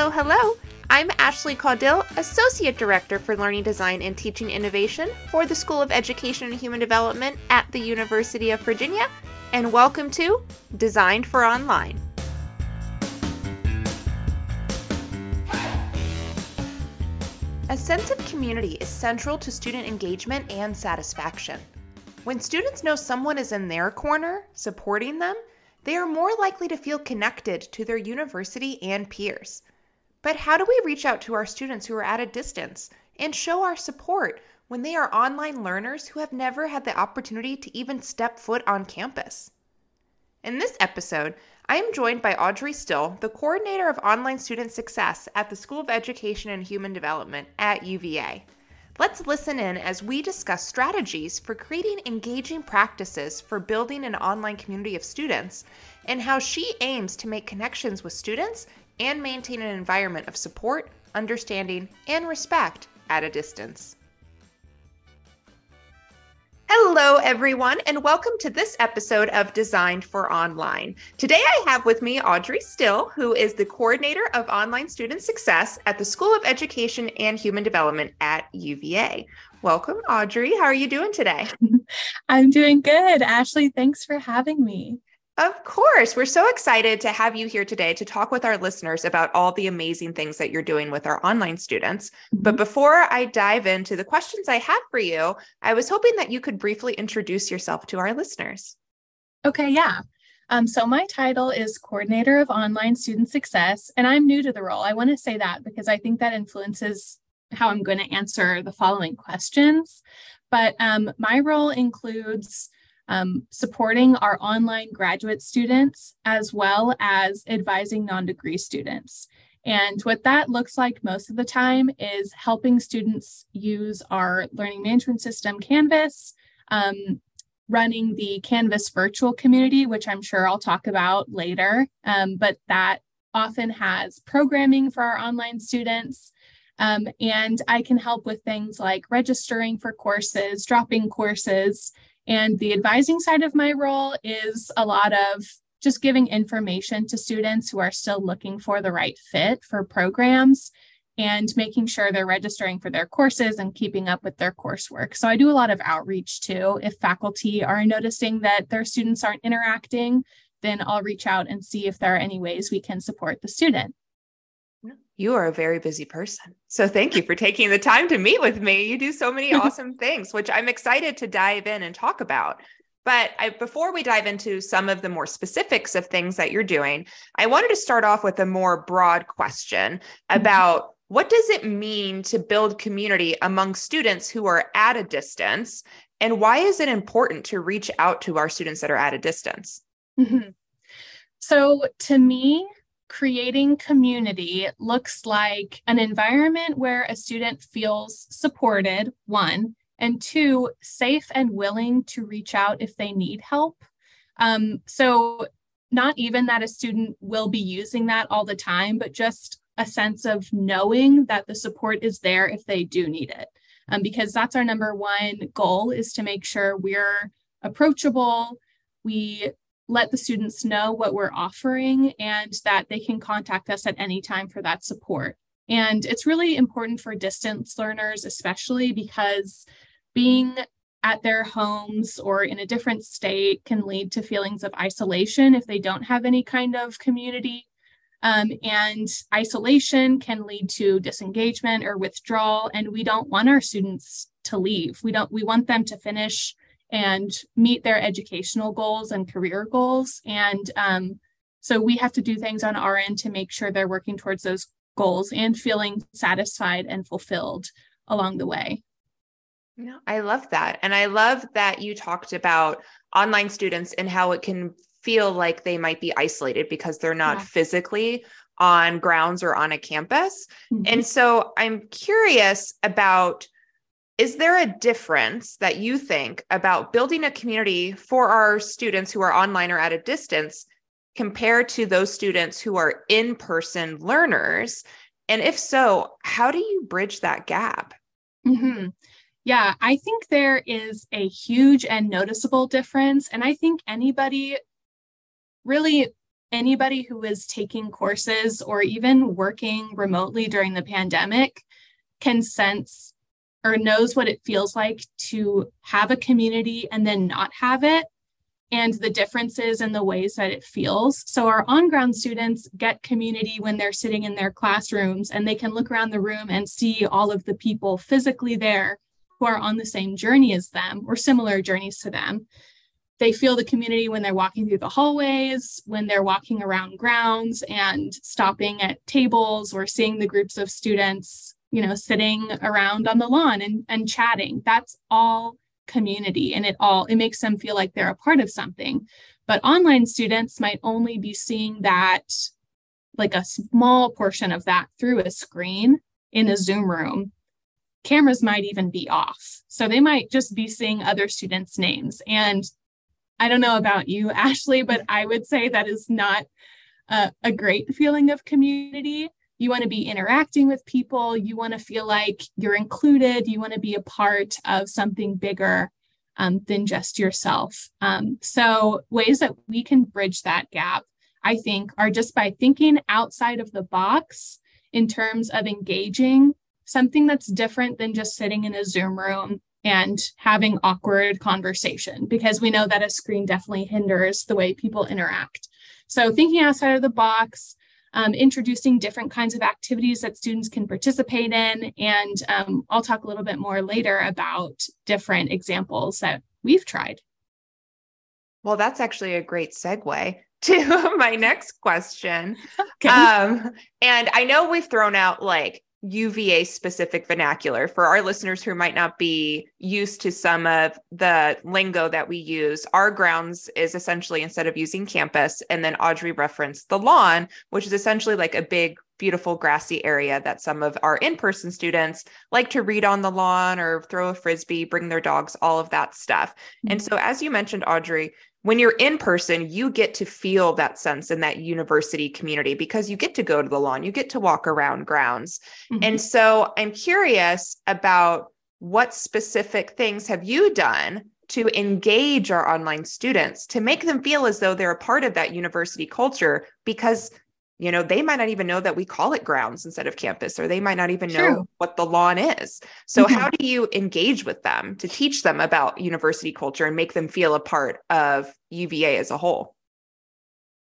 Hello, hello. I'm Ashley Caudill, Associate Director for Learning Design and Teaching Innovation for the School of Education and Human Development at the University of Virginia, and welcome to Designed for Online. A sense of community is central to student engagement and satisfaction. When students know someone is in their corner, supporting them, they are more likely to feel connected to their university and peers. But how do we reach out to our students who are at a distance and show our support when they are online learners who have never had the opportunity to even step foot on campus? In this episode, I am joined by Audrey Still, the coordinator of online student success at the School of Education and Human Development at UVA. Let's listen in as we discuss strategies for creating engaging practices for building an online community of students and how she aims to make connections with students and maintain an environment of support, understanding, and respect at a distance. Hello, everyone, and welcome to this episode of Designed for Online. Today, I have with me Audrey Still, who is the coordinator of online student success at the School of Education and Human Development at UVA. Welcome, Audrey. How are you doing today? I'm doing good. Ashley, thanks for having me. Of course. We're so excited to have you here today to talk with our listeners about all the amazing things that you're doing with our online students. But mm-hmm. before I dive into the questions I have for you, I was hoping that you could briefly introduce yourself to our listeners. Okay, yeah. Um, so, my title is Coordinator of Online Student Success, and I'm new to the role. I want to say that because I think that influences how I'm going to answer the following questions. But um, my role includes um, supporting our online graduate students as well as advising non degree students. And what that looks like most of the time is helping students use our learning management system, Canvas, um, running the Canvas virtual community, which I'm sure I'll talk about later. Um, but that often has programming for our online students. Um, and I can help with things like registering for courses, dropping courses, and the advising side of my role is a lot of just giving information to students who are still looking for the right fit for programs and making sure they're registering for their courses and keeping up with their coursework. So I do a lot of outreach too. If faculty are noticing that their students aren't interacting, then I'll reach out and see if there are any ways we can support the student. You are a very busy person. So thank you for taking the time to meet with me. You do so many awesome things, which I'm excited to dive in and talk about. But I, before we dive into some of the more specifics of things that you're doing, I wanted to start off with a more broad question mm-hmm. about what does it mean to build community among students who are at a distance? And why is it important to reach out to our students that are at a distance? Mm-hmm. So, to me, creating community looks like an environment where a student feels supported, one, and two, safe and willing to reach out if they need help. Um, so, not even that a student will be using that all the time, but just a sense of knowing that the support is there if they do need it. Um, because that's our number one goal is to make sure we're approachable, we let the students know what we're offering and that they can contact us at any time for that support. And it's really important for distance learners, especially because being at their homes or in a different state can lead to feelings of isolation if they don't have any kind of community. Um, and isolation can lead to disengagement or withdrawal. And we don't want our students to leave. We don't, we want them to finish and meet their educational goals and career goals. And um, so we have to do things on our end to make sure they're working towards those goals and feeling satisfied and fulfilled along the way. Yeah, I love that. And I love that you talked about online students and how it can feel like they might be isolated because they're not yeah. physically on grounds or on a campus. Mm-hmm. And so I'm curious about is there a difference that you think about building a community for our students who are online or at a distance compared to those students who are in person learners? And if so, how do you bridge that gap? Mm-hmm. Yeah, I think there is a huge and noticeable difference. And I think anybody really anybody who is taking courses or even working remotely during the pandemic can sense or knows what it feels like to have a community and then not have it and the differences in the ways that it feels. So, our on ground students get community when they're sitting in their classrooms and they can look around the room and see all of the people physically there who are on the same journey as them or similar journeys to them. They feel the community when they're walking through the hallways, when they're walking around grounds and stopping at tables or seeing the groups of students, you know, sitting around on the lawn and, and chatting. That's all community and it all it makes them feel like they're a part of something. But online students might only be seeing that like a small portion of that through a screen in a zoom room. Cameras might even be off. So they might just be seeing other students names. And i don't know about you ashley but i would say that is not a, a great feeling of community you want to be interacting with people. You want to feel like you're included. You want to be a part of something bigger um, than just yourself. Um, so ways that we can bridge that gap i think are just by thinking outside of the box in terms of engaging something that's different than just sitting in a zoom room and having awkward conversation because we know that a screen definitely hinders the way people interact. So thinking outside of the box um, introducing different kinds of activities that students can participate in. And um, I'll talk a little bit more later about different examples that we've tried. Well, that's actually a great segue to my next question. Okay. Um, and I know we've thrown out like UVA specific vernacular for our listeners who might not be used to some of the lingo that we use. Our grounds is essentially instead of using campus, and then Audrey referenced the lawn, which is essentially like a big, beautiful grassy area that some of our in person students like to read on the lawn or throw a frisbee, bring their dogs, all of that stuff. Mm-hmm. And so, as you mentioned, Audrey, when you're in person, you get to feel that sense in that university community because you get to go to the lawn, you get to walk around grounds. Mm-hmm. And so I'm curious about what specific things have you done to engage our online students to make them feel as though they're a part of that university culture because you know they might not even know that we call it grounds instead of campus or they might not even True. know what the lawn is so mm-hmm. how do you engage with them to teach them about university culture and make them feel a part of uva as a whole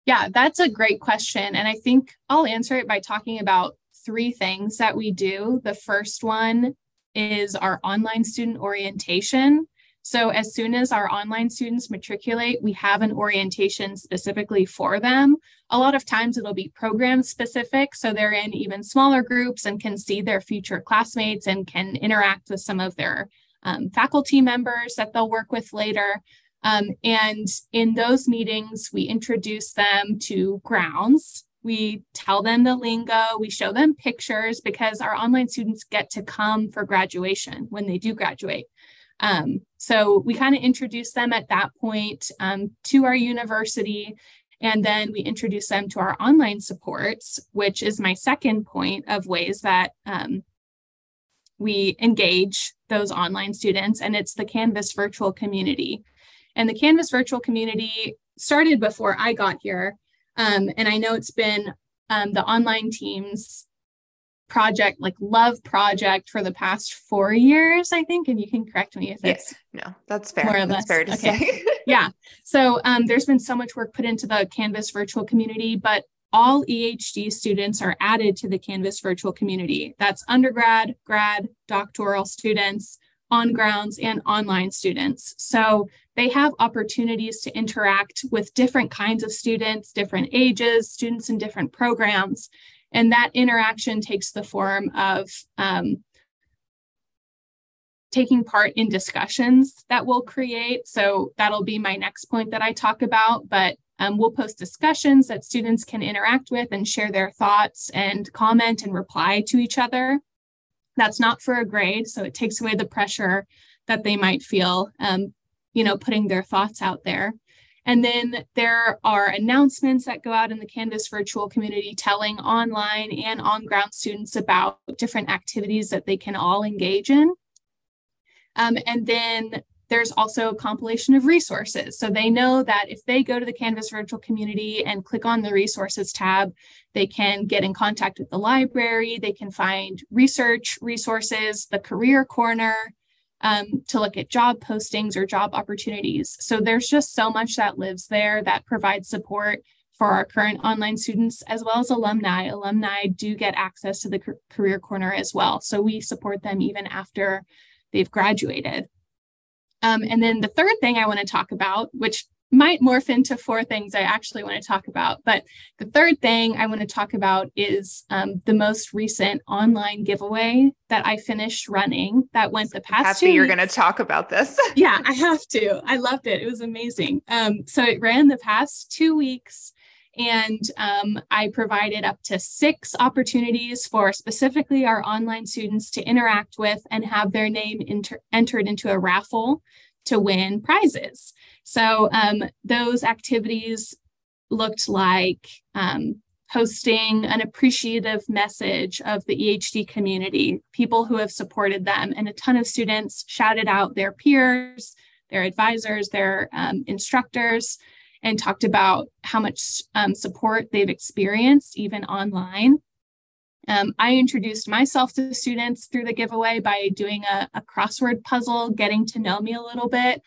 yeah that's a great question and i think i'll answer it by talking about three things that we do the first one is our online student orientation so as soon as our online students matriculate, we have an orientation specifically for them. A lot of times it'll be program specific. So they're in even smaller groups and can see their future classmates and can interact with some of their um, faculty members that they'll work with later. Um, and in those meetings, we introduce them to grounds. We tell them the lingo, we show them pictures because our online students get to come for graduation when they do graduate. Um, so we kind of introduce them at that point um, to our university. And then we introduce them to our online supports, which is my second point of ways that um, we engage those online students. And it's the Canvas virtual community. And the Canvas virtual community started before I got here. Um, and I know it's been um, the online teams project, like love project for the past four years, I think. And you can correct me if it's yes. no, that's fair. More or that's less. fair to okay. say. yeah. So um, there's been so much work put into the Canvas virtual community, but all EHD students are added to the Canvas virtual community. That's undergrad, grad, doctoral students, on grounds, and online students. So they have opportunities to interact with different kinds of students, different ages, students in different programs. And that interaction takes the form of um, taking part in discussions that we'll create. So that'll be my next point that I talk about, but um, we'll post discussions that students can interact with and share their thoughts and comment and reply to each other. That's not for a grade, so it takes away the pressure that they might feel, um, you know, putting their thoughts out there. And then there are announcements that go out in the Canvas virtual community telling online and on ground students about different activities that they can all engage in. Um, and then there's also a compilation of resources. So they know that if they go to the Canvas virtual community and click on the resources tab, they can get in contact with the library, they can find research resources, the career corner, um, to look at job postings or job opportunities. So there's just so much that lives there that provides support for our current online students as well as alumni. Alumni do get access to the Career Corner as well. So we support them even after they've graduated. Um, and then the third thing I want to talk about, which might morph into four things I actually want to talk about. But the third thing I want to talk about is um, the most recent online giveaway that I finished running that went the past Happy you're going to talk about this. yeah, I have to. I loved it. It was amazing. Um, so it ran the past two weeks. And um, I provided up to six opportunities for specifically our online students to interact with and have their name inter- entered into a raffle to win prizes. So um, those activities looked like um, posting an appreciative message of the EHD community, people who have supported them, and a ton of students shouted out their peers, their advisors, their um, instructors, and talked about how much um, support they've experienced even online. Um, I introduced myself to students through the giveaway by doing a, a crossword puzzle, getting to know me a little bit.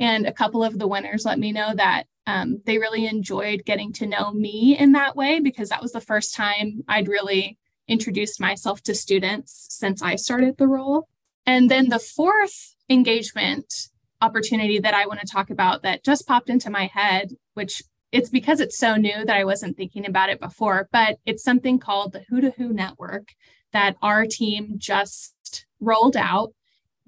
And a couple of the winners let me know that um, they really enjoyed getting to know me in that way because that was the first time I'd really introduced myself to students since I started the role. And then the fourth engagement opportunity that I want to talk about that just popped into my head, which it's because it's so new that I wasn't thinking about it before, but it's something called the Who to Who Network that our team just rolled out.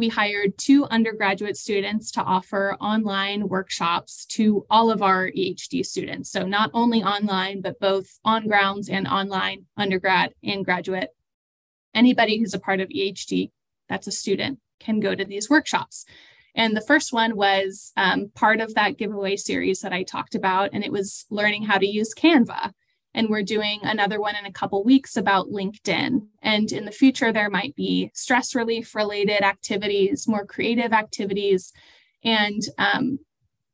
We hired two undergraduate students to offer online workshops to all of our EHD students. So, not only online, but both on grounds and online, undergrad and graduate. Anybody who's a part of EHD that's a student can go to these workshops. And the first one was um, part of that giveaway series that I talked about, and it was learning how to use Canva. And we're doing another one in a couple weeks about LinkedIn. And in the future, there might be stress relief related activities, more creative activities, and um,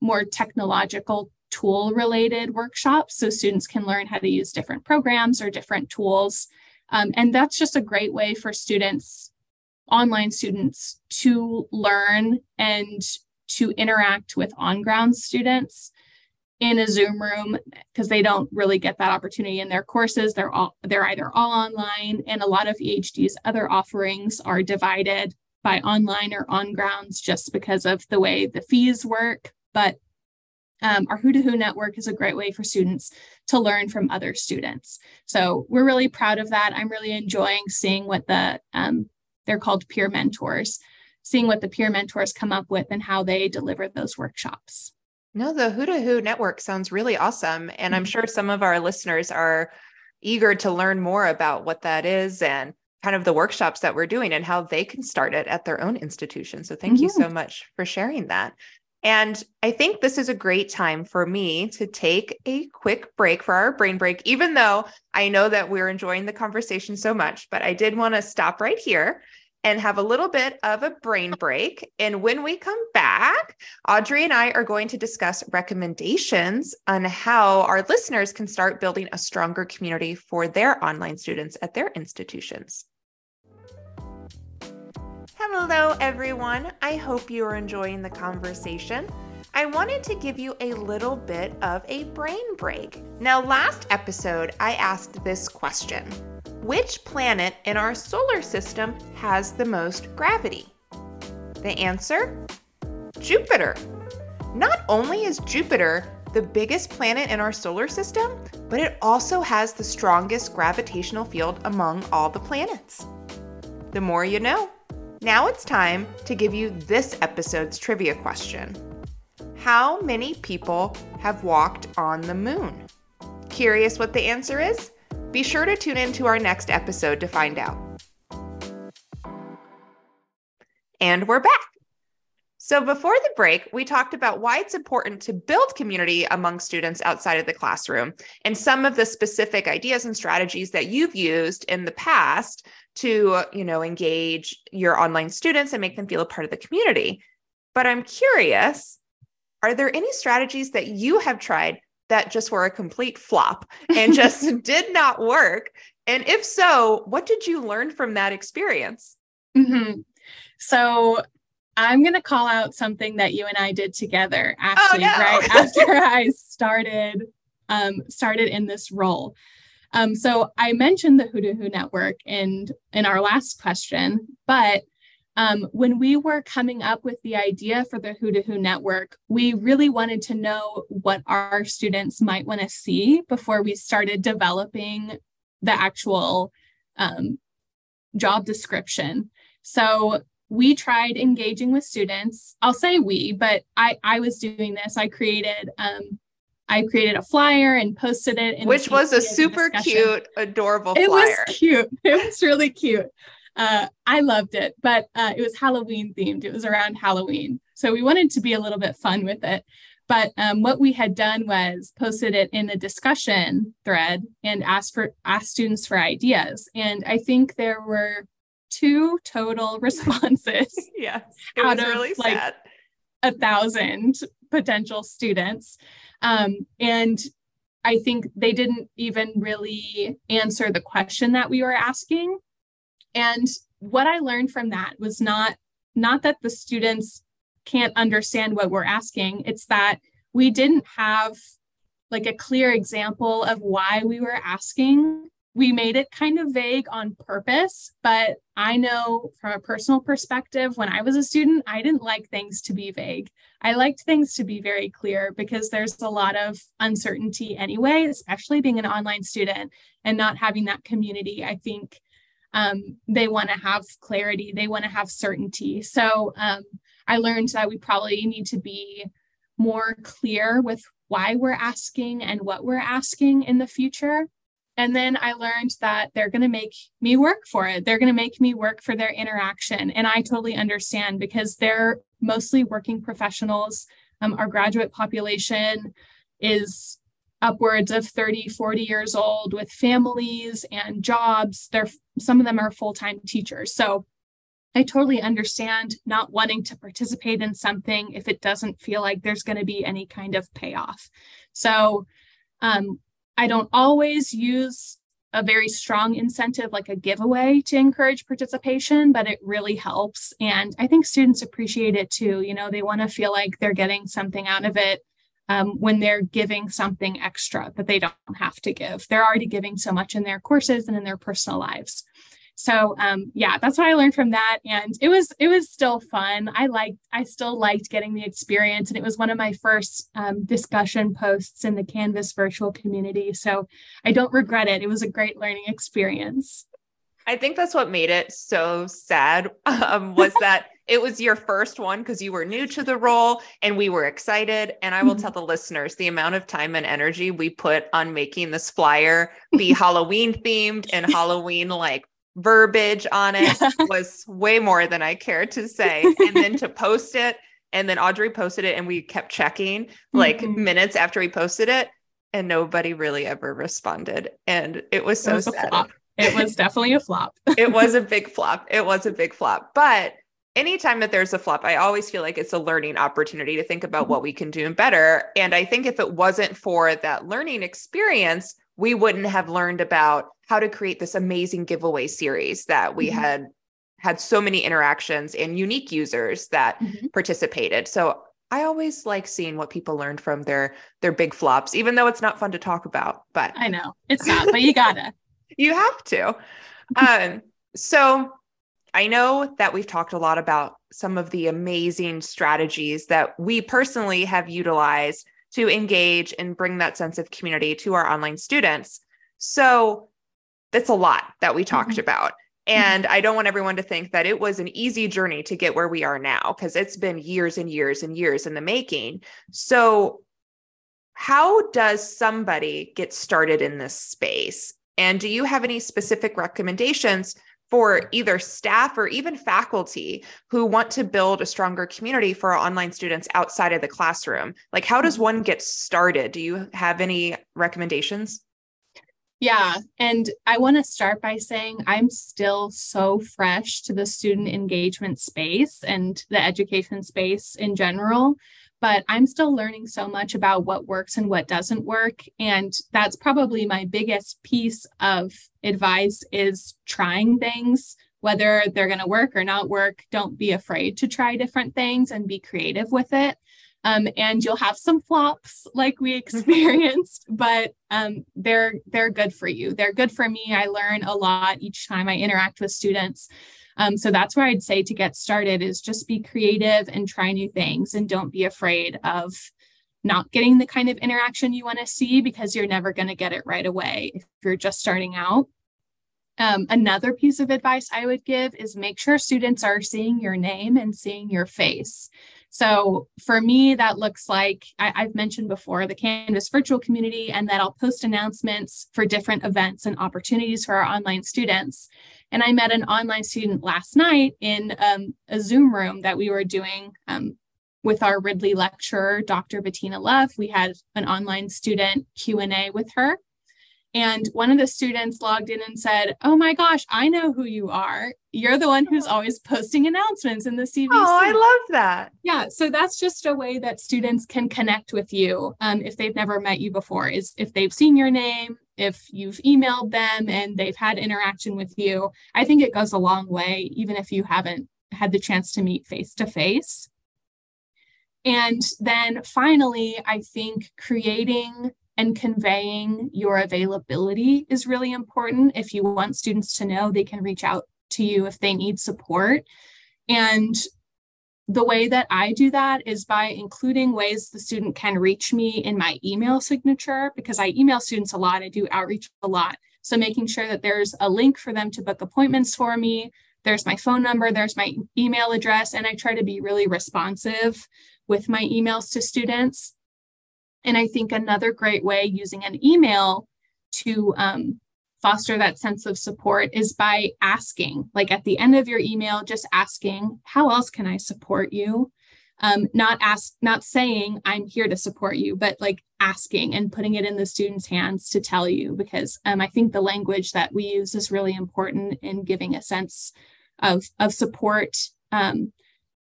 more technological tool related workshops so students can learn how to use different programs or different tools. Um, and that's just a great way for students online students to learn and to interact with on ground students in a zoom room because they don't really get that opportunity in their courses they're all they're either all online and a lot of ehd's other offerings are divided by online or on grounds just because of the way the fees work but um, our Who to Who network is a great way for students to learn from other students. So we're really proud of that. I'm really enjoying seeing what the um, they're called peer mentors, seeing what the peer mentors come up with and how they deliver those workshops. No, the Who to Who network sounds really awesome. And I'm mm-hmm. sure some of our listeners are eager to learn more about what that is and kind of the workshops that we're doing and how they can start it at their own institution. So thank mm-hmm. you so much for sharing that. And I think this is a great time for me to take a quick break for our brain break, even though I know that we're enjoying the conversation so much. But I did want to stop right here and have a little bit of a brain break. And when we come back, Audrey and I are going to discuss recommendations on how our listeners can start building a stronger community for their online students at their institutions. Hello, everyone. I hope you are enjoying the conversation. I wanted to give you a little bit of a brain break. Now, last episode, I asked this question which planet in our solar system has the most gravity? The answer? Jupiter. Not only is Jupiter the biggest planet in our solar system, but it also has the strongest gravitational field among all the planets. The more you know. Now it's time to give you this episode's trivia question How many people have walked on the moon? Curious what the answer is? Be sure to tune in to our next episode to find out. And we're back. So, before the break, we talked about why it's important to build community among students outside of the classroom and some of the specific ideas and strategies that you've used in the past to, you know, engage your online students and make them feel a part of the community. But I'm curious are there any strategies that you have tried that just were a complete flop and just did not work? And if so, what did you learn from that experience? Mm-hmm. So I'm going to call out something that you and I did together oh, actually oh, no. right after I started um, started in this role. Um, so I mentioned the Hootahoo Network in in our last question, but um, when we were coming up with the idea for the Who to Who Network, we really wanted to know what our students might want to see before we started developing the actual um, job description. So we tried engaging with students. I'll say we, but I I was doing this. I created um, I created a flyer and posted it. Which was a super cute, adorable flyer. It was cute. It was really cute. Uh, I loved it, but uh, it was Halloween themed. It was around Halloween. So we wanted to be a little bit fun with it. But um, what we had done was posted it in a discussion thread and asked for asked students for ideas. And I think there were two total responses. yes, it was really of, sad. Like, a thousand potential students. Um, and I think they didn't even really answer the question that we were asking. And what I learned from that was not not that the students can't understand what we're asking, it's that we didn't have like a clear example of why we were asking we made it kind of vague on purpose, but I know from a personal perspective, when I was a student, I didn't like things to be vague. I liked things to be very clear because there's a lot of uncertainty anyway, especially being an online student and not having that community. I think um, they want to have clarity, they want to have certainty. So um, I learned that we probably need to be more clear with why we're asking and what we're asking in the future and then I learned that they're going to make me work for it. They're going to make me work for their interaction. And I totally understand because they're mostly working professionals. Um, our graduate population is upwards of 30, 40 years old with families and jobs. They're, some of them are full time teachers. So I totally understand not wanting to participate in something if it doesn't feel like there's going to be any kind of payoff. So, um, I don't always use a very strong incentive like a giveaway to encourage participation, but it really helps. And I think students appreciate it too. You know, they want to feel like they're getting something out of it um, when they're giving something extra that they don't have to give. They're already giving so much in their courses and in their personal lives. So um, yeah, that's what I learned from that, and it was it was still fun. I liked I still liked getting the experience, and it was one of my first um, discussion posts in the Canvas virtual community. So I don't regret it. It was a great learning experience. I think that's what made it so sad um, was that it was your first one because you were new to the role and we were excited. And I will mm-hmm. tell the listeners the amount of time and energy we put on making this flyer be Halloween themed and Halloween like verbiage on it was way more than I care to say. And then to post it, and then Audrey posted it, and we kept checking like mm-hmm. minutes after we posted it, and nobody really ever responded. And it was so it was sad. It was definitely a flop. it was a big flop. It was a big flop. But anytime that there's a flop, I always feel like it's a learning opportunity to think about mm-hmm. what we can do better. And I think if it wasn't for that learning experience, we wouldn't have learned about how to create this amazing giveaway series that we mm-hmm. had had so many interactions and unique users that mm-hmm. participated. So I always like seeing what people learned from their their big flops, even though it's not fun to talk about. But I know it's not, but you gotta. you have to. Um, so I know that we've talked a lot about some of the amazing strategies that we personally have utilized to engage and bring that sense of community to our online students. So that's a lot that we talked mm-hmm. about. Mm-hmm. And. I don't want everyone to think that it was an easy journey to get where we are now, because it's been years and years and years in the making. So, how does somebody get started in this space? And do you have any specific recommendations for either staff or even faculty who want to build a stronger community for our online students outside of the classroom? Like, how does mm-hmm. one get started? Do you have any recommendations? Yeah. And I want to start by saying I'm still so fresh to the student engagement space and the education space in general, but I'm still learning so much about what works and what doesn't work. And that's probably my biggest piece of advice is trying things, whether they're going to work or not work. Don't be afraid to try different things and be creative with it. Um, and you'll have some flops like we experienced, but um, they're they're good for you. They're good for me. I learn a lot each time I interact with students. Um, so that's where I'd say to get started is just be creative and try new things, and don't be afraid of not getting the kind of interaction you want to see because you're never going to get it right away if you're just starting out. Um, another piece of advice I would give is make sure students are seeing your name and seeing your face. So for me, that looks like I, have mentioned before the Canvas virtual community, and that I'll post announcements for different events and opportunities for our online students. And I met an online student last night in um, a Zoom room that we were doing um, with our Ridley lecturer, Dr. Bettina Love. We had an online student Q&A with her. And one of the students logged in and said, Oh my gosh, I know who you are. You're the one who's always posting announcements in the CVC. Oh, I love that. Yeah. So that's just a way that students can connect with you um, if they've never met you before, is if they've seen your name, if you've emailed them and they've had interaction with you. I think it goes a long way, even if you haven't had the chance to meet face to face. And then finally, I think creating and conveying your availability is really important. If you want students to know, they can reach out to you if they need support. And the way that I do that is by including ways the student can reach me in my email signature because I email students a lot, I do outreach a lot. So making sure that there's a link for them to book appointments for me, there's my phone number, there's my email address, and I try to be really responsive with my emails to students. And I think another great way using an email to um, foster that sense of support is by asking, like at the end of your email, just asking, how else can I support you? Um, not ask, not saying I'm here to support you, but like asking and putting it in the student's hands to tell you, because um, I think the language that we use is really important in giving a sense of of support um,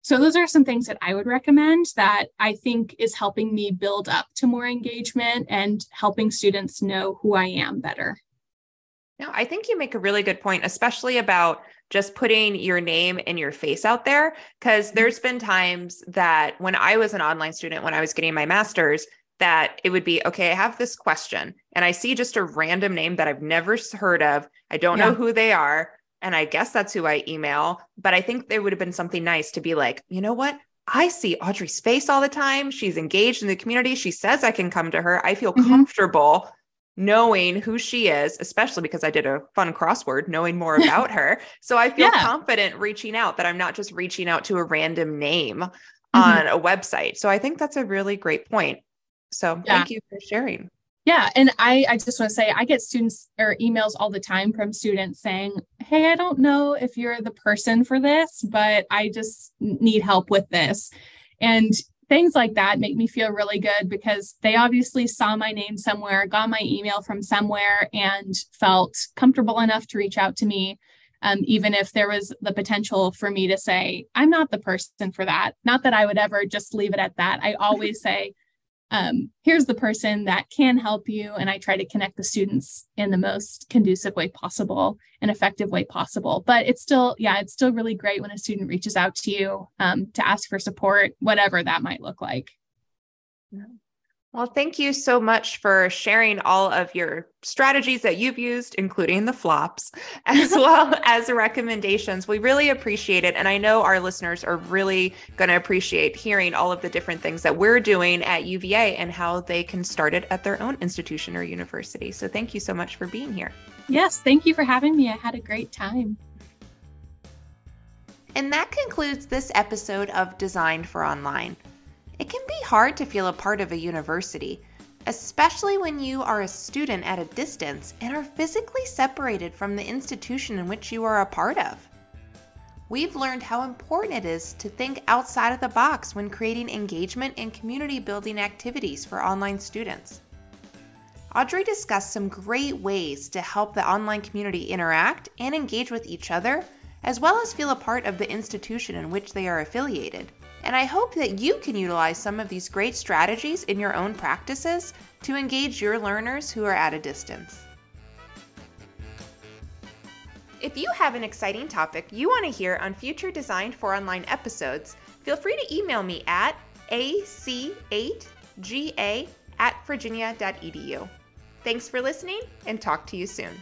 so those are some things that I would recommend that I think is helping me build up to more engagement and helping students know who I am better. No, I think you make a really good point, especially about just putting your name and your face out there. Because mm-hmm. there's been times that when I was an online student, when I was getting my master's, that it would be okay, I have this question and I see just a random name that I've never heard of. I don't yeah. know who they are. And I guess that's who I email. But I think there would have been something nice to be like, you know what? I see Audrey's face all the time. She's engaged in the community. She says I can come to her. I feel mm-hmm. comfortable knowing who she is, especially because I did a fun crossword, knowing more about her. So I feel yeah. confident reaching out that I'm not just reaching out to a random name mm-hmm. on a website. So I think that's a really great point. So yeah. thank you for sharing. Yeah. And I, I just want to say I get students or emails all the time from students saying, Hey, I don't know if you're the person for this, but I just need help with this. And things like that make me feel really good because they obviously saw my name somewhere, got my email from somewhere, and felt comfortable enough to reach out to me. Um, even if there was the potential for me to say, I'm not the person for that. Not that I would ever just leave it at that. I always say, um, here's the person that can help you. And I try to connect the students in the most conducive way possible and effective way possible. But it's still, yeah, it's still really great when a student reaches out to you um, to ask for support, whatever that might look like. Well, thank you so much for sharing all of your strategies that you've used, including the flops, as well as recommendations. We really appreciate it. And I know our listeners are really going to appreciate hearing all of the different things that we're doing at UVA and how they can start it at their own institution or university. So thank you so much for being here. Yes, thank you for having me. I had a great time. And that concludes this episode of Designed for Online. It can be hard to feel a part of a university, especially when you are a student at a distance and are physically separated from the institution in which you are a part of. We've learned how important it is to think outside of the box when creating engagement and community building activities for online students. Audrey discussed some great ways to help the online community interact and engage with each other, as well as feel a part of the institution in which they are affiliated. And I hope that you can utilize some of these great strategies in your own practices to engage your learners who are at a distance. If you have an exciting topic you want to hear on future Designed for Online episodes, feel free to email me at ac8ga at virginia.edu. Thanks for listening and talk to you soon.